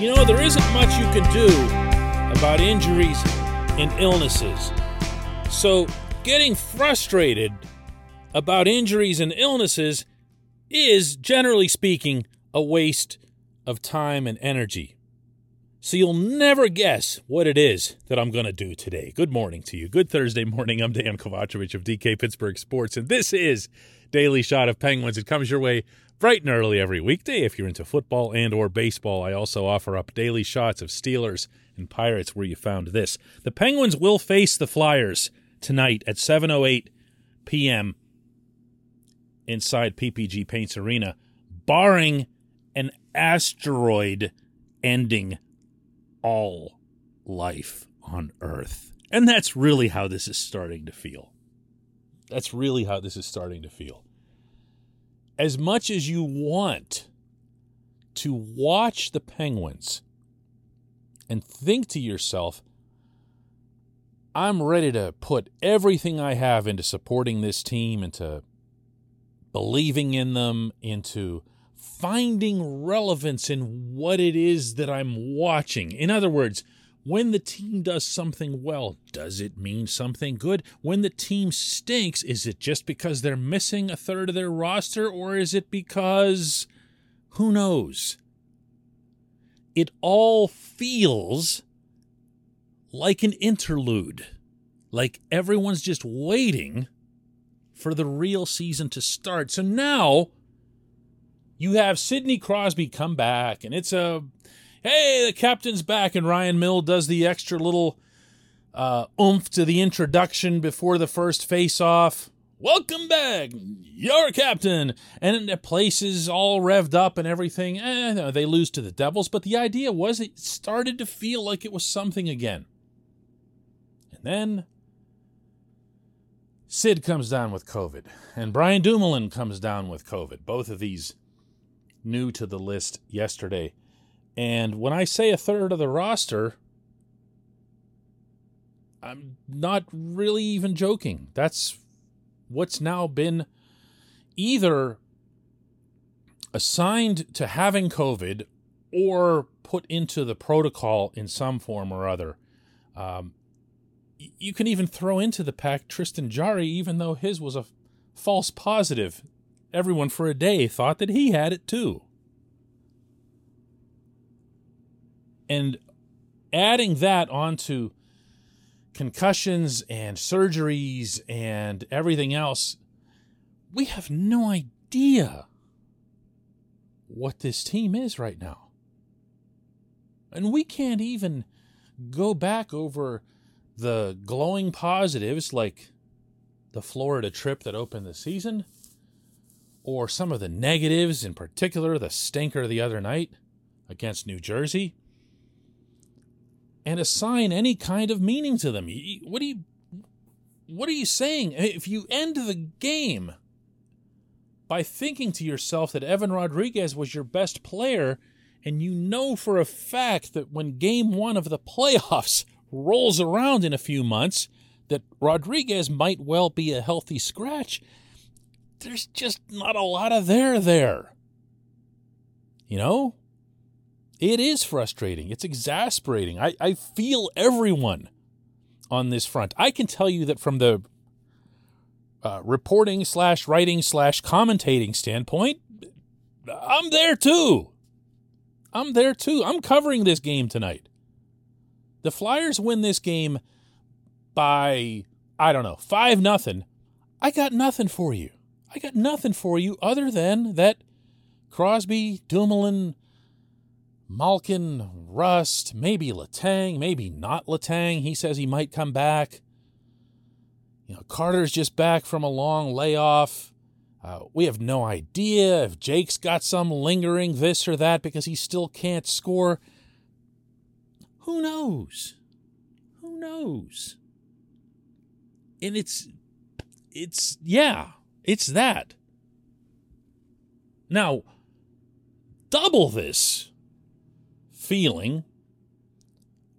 You know, there isn't much you can do about injuries and illnesses. So, getting frustrated about injuries and illnesses is, generally speaking, a waste of time and energy. So you'll never guess what it is that I'm going to do today. Good morning to you. Good Thursday morning. I'm Dan Kovacevic of DK Pittsburgh Sports, and this is Daily Shot of Penguins. It comes your way bright and early every weekday if you're into football and or baseball. I also offer up daily shots of Steelers and Pirates where you found this. The Penguins will face the Flyers tonight at 7:08 p.m. inside PPG Paints Arena, barring an asteroid ending all life on Earth. And that's really how this is starting to feel. That's really how this is starting to feel. As much as you want to watch the Penguins and think to yourself, I'm ready to put everything I have into supporting this team, into believing in them, into finding relevance in what it is that I'm watching. In other words, when the team does something well, does it mean something good? When the team stinks, is it just because they're missing a third of their roster, or is it because who knows? It all feels like an interlude, like everyone's just waiting for the real season to start. So now you have Sidney Crosby come back, and it's a hey, the captain's back, and Ryan Mill does the extra little uh, oomph to the introduction before the first face-off. Welcome back, your captain, and the place is all revved up and everything. Eh, they lose to the Devils, but the idea was it started to feel like it was something again. And then Sid comes down with COVID, and Brian Dumoulin comes down with COVID. Both of these new to the list yesterday. And when I say a third of the roster, I'm not really even joking. That's what's now been either assigned to having COVID or put into the protocol in some form or other. Um, you can even throw into the pack Tristan Jarry, even though his was a false positive. Everyone for a day thought that he had it too. And adding that onto concussions and surgeries and everything else, we have no idea what this team is right now. And we can't even go back over the glowing positives like the Florida trip that opened the season, or some of the negatives, in particular the stinker the other night against New Jersey, and assign any kind of meaning to them. What are you what are you saying? If you end the game by thinking to yourself that Evan Rodriguez was your best player, and you know for a fact that when game one of the playoffs rolls around in a few months, that Rodriguez might well be a healthy scratch, there's just not a lot of there there. You know? It is frustrating. It's exasperating. I, I feel everyone on this front. I can tell you that from the uh, reporting slash writing slash commentating standpoint, I'm there too. I'm there too. I'm covering this game tonight. The Flyers win this game by I don't know, 5 nothing. I got nothing for you. I got nothing for you other than that Crosby, Dumoulin, Malkin, Rust, maybe Letang, maybe not Letang. He says he might come back. You know, Carter's just back from a long layoff. Uh, we have no idea if Jake's got some lingering this or that because he still can't score. Who knows? Who knows? And it's, it's, yeah, it's that. Now, double this feeling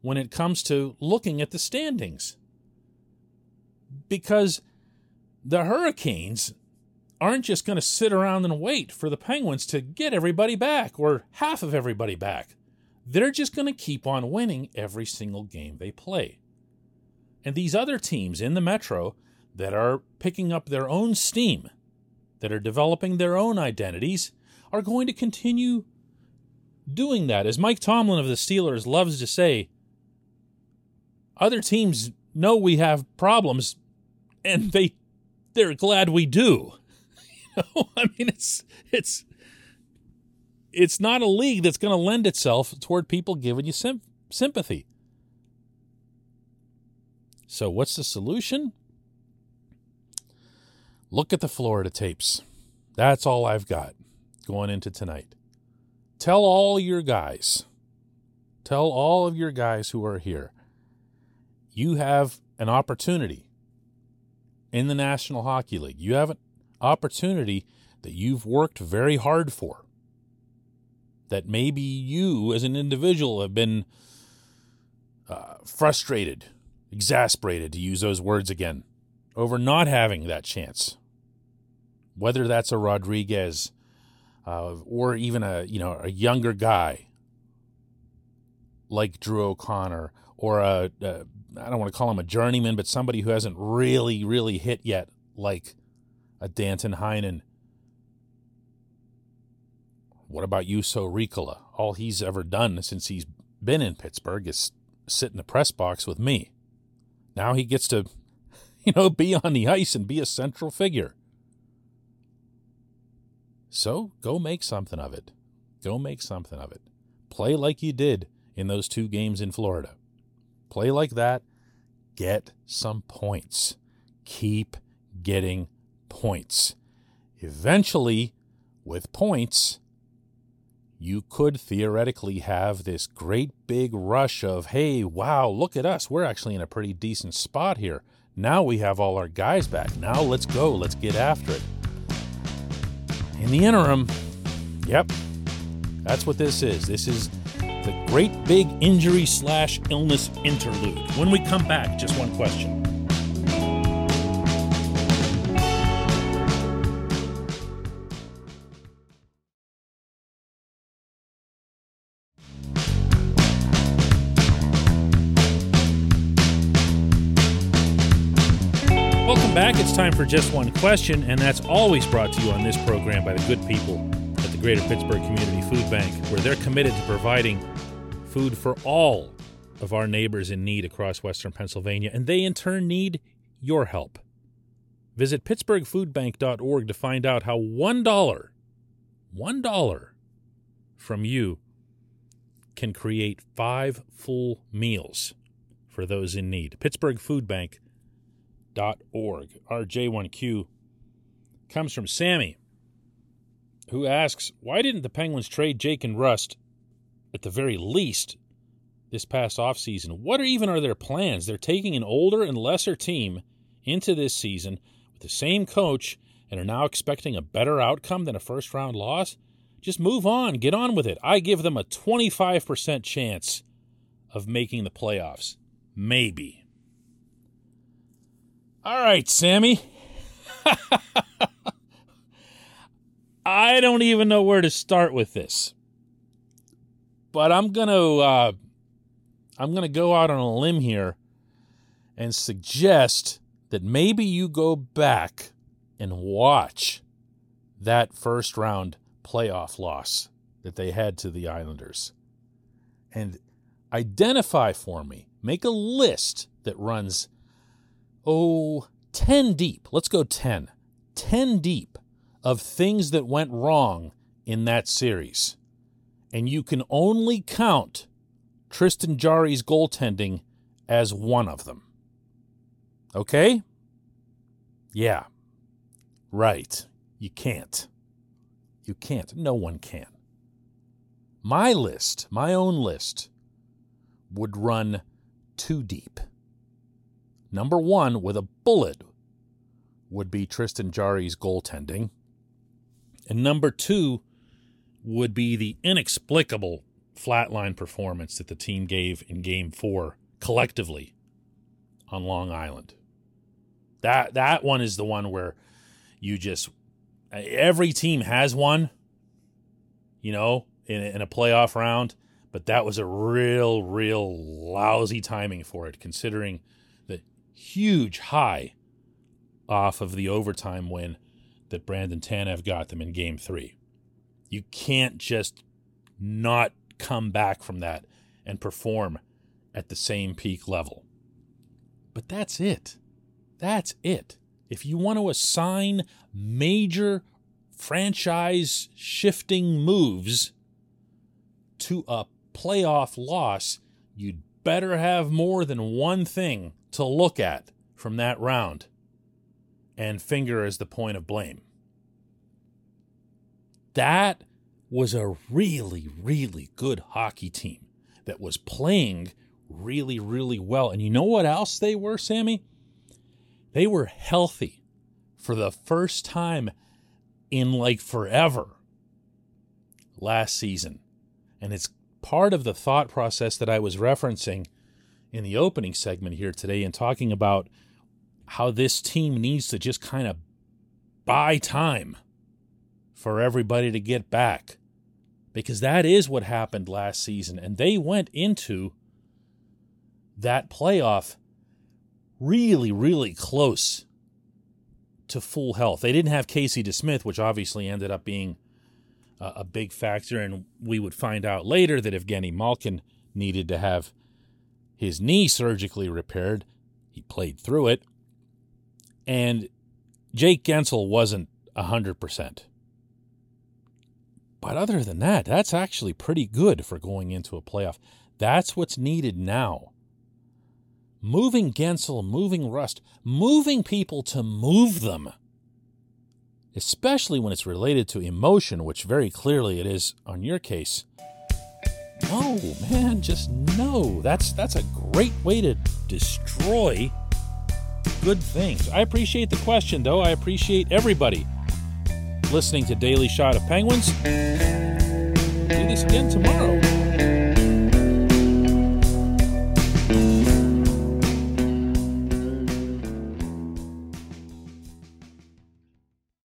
when it comes to looking at the standings. Because the Hurricanes aren't just going to sit around and wait for the Penguins to get everybody back or half of everybody back. they're just going to keep on winning every single game they play. And these other teams in the Metro that are picking up their own steam, that are developing their own identities, are going to continue doing that. As Mike Tomlin of the Steelers loves to say, other teams know we have problems and they they're glad we do. you know, I mean it's it's it's not a league that's going to lend itself toward people giving you sim- sympathy. So what's the solution? Look at the Florida tapes. That's all I've got going into tonight. Tell all your guys, tell all of your guys who are here, you have an opportunity in the National Hockey League. You have an opportunity that you've worked very hard for. That maybe you, as an individual, have been uh, frustrated, exasperated, to use those words again, over not having that chance. Whether that's a Rodriguez uh, or even a you know a younger guy like Drew O'Connor or a, a I don't want to call him a journeyman, but somebody who hasn't really, really hit yet, like a Danton Heinen. What about Juuso Riikola? All he's ever done since he's been in Pittsburgh is sit in the press box with me. Now he gets to, you know, be on the ice and be a central figure. So go make something of it. Go make something of it. Play like you did in those two games in Florida. Play like that. Get some points. Keep getting points. Eventually, with points, you could theoretically have this great big rush of, hey, wow, look at us. We're actually in a pretty decent spot here. Now we have all our guys back. Now let's go. Let's get after it. In the interim, yep, that's what this is. This is the great big injury slash illness interlude. When we come back, just one question. back. It's time for just one question, and that's always brought to you on this program by the good people at the Greater Pittsburgh Community Food Bank, where they're committed to providing food for all of our neighbors in need across Western Pennsylvania, and they in turn need your help. Visit pittsburghfoodbank.org to find out how $1, $1 from you can create five full meals for those in need. Pittsburgh Food Bank.org rj1q.org. RJ1Q comes from Sammy, who asks, Why didn't the Penguins trade Jake and Rust at the very least this past offseason? What are, even are their plans? They're taking an older and lesser team into this season with the same coach and are now expecting a better outcome than a first round loss? Just move on, get on with it. I give them a 25% chance of making the playoffs. Maybe. All right, Sammy. I don't even know where to start with this. But I'm going to uh, I'm going to go out on a limb here and suggest that maybe you go back and watch that first round playoff loss that they had to the Islanders and identify for me, make a list that runs, oh, 10 deep. Let's go 10. 10 deep of things that went wrong in that series. And you can only count Tristan Jarry's goaltending as one of them. Okay? Yeah. Right. You can't. You can't. No one can. My list, my own list, would run too deep. Number one, with a bullet, would be Tristan Jarry's goaltending. And number two would be the inexplicable flatline performance that the team gave in game four collectively on Long Island. That that one is the one where you just every team has one, you know, in, in a playoff round, But that was a real, real lousy timing for it, considering huge high off of the overtime win that Brandon Tanev got them in game three. You can't just not come back from that and perform at the same peak level. But that's it. That's it. If you want to assign major franchise shifting moves to a playoff loss, you'd better have more than one thing to look at from that round and finger as the point of blame. That was a really, really good hockey team that was playing really, really well. And you know what else they were, Sammy? They were healthy for the first time in like forever last season. And it's part of the thought process that I was referencing in the opening segment here today and talking about how this team needs to just kind of buy time for everybody to get back. Because that is what happened last season. And they went into that playoff really, really close to full health. They didn't have Casey DeSmith, which obviously ended up being a, a big factor. And we would find out later that Evgeny Malkin needed to have his knee surgically repaired. He played through it. And Jake Guentzel wasn't 100%. But other than that, that's actually pretty good for going into a playoff. That's what's needed now moving Guentzel, moving Rust, moving people to move them, especially when it's related to emotion, which very clearly it is on your case. No, man, just no. That's that's a great way to destroy good things. I appreciate the question though. I appreciate everybody listening to Daily Shot of Penguins. Do this again tomorrow.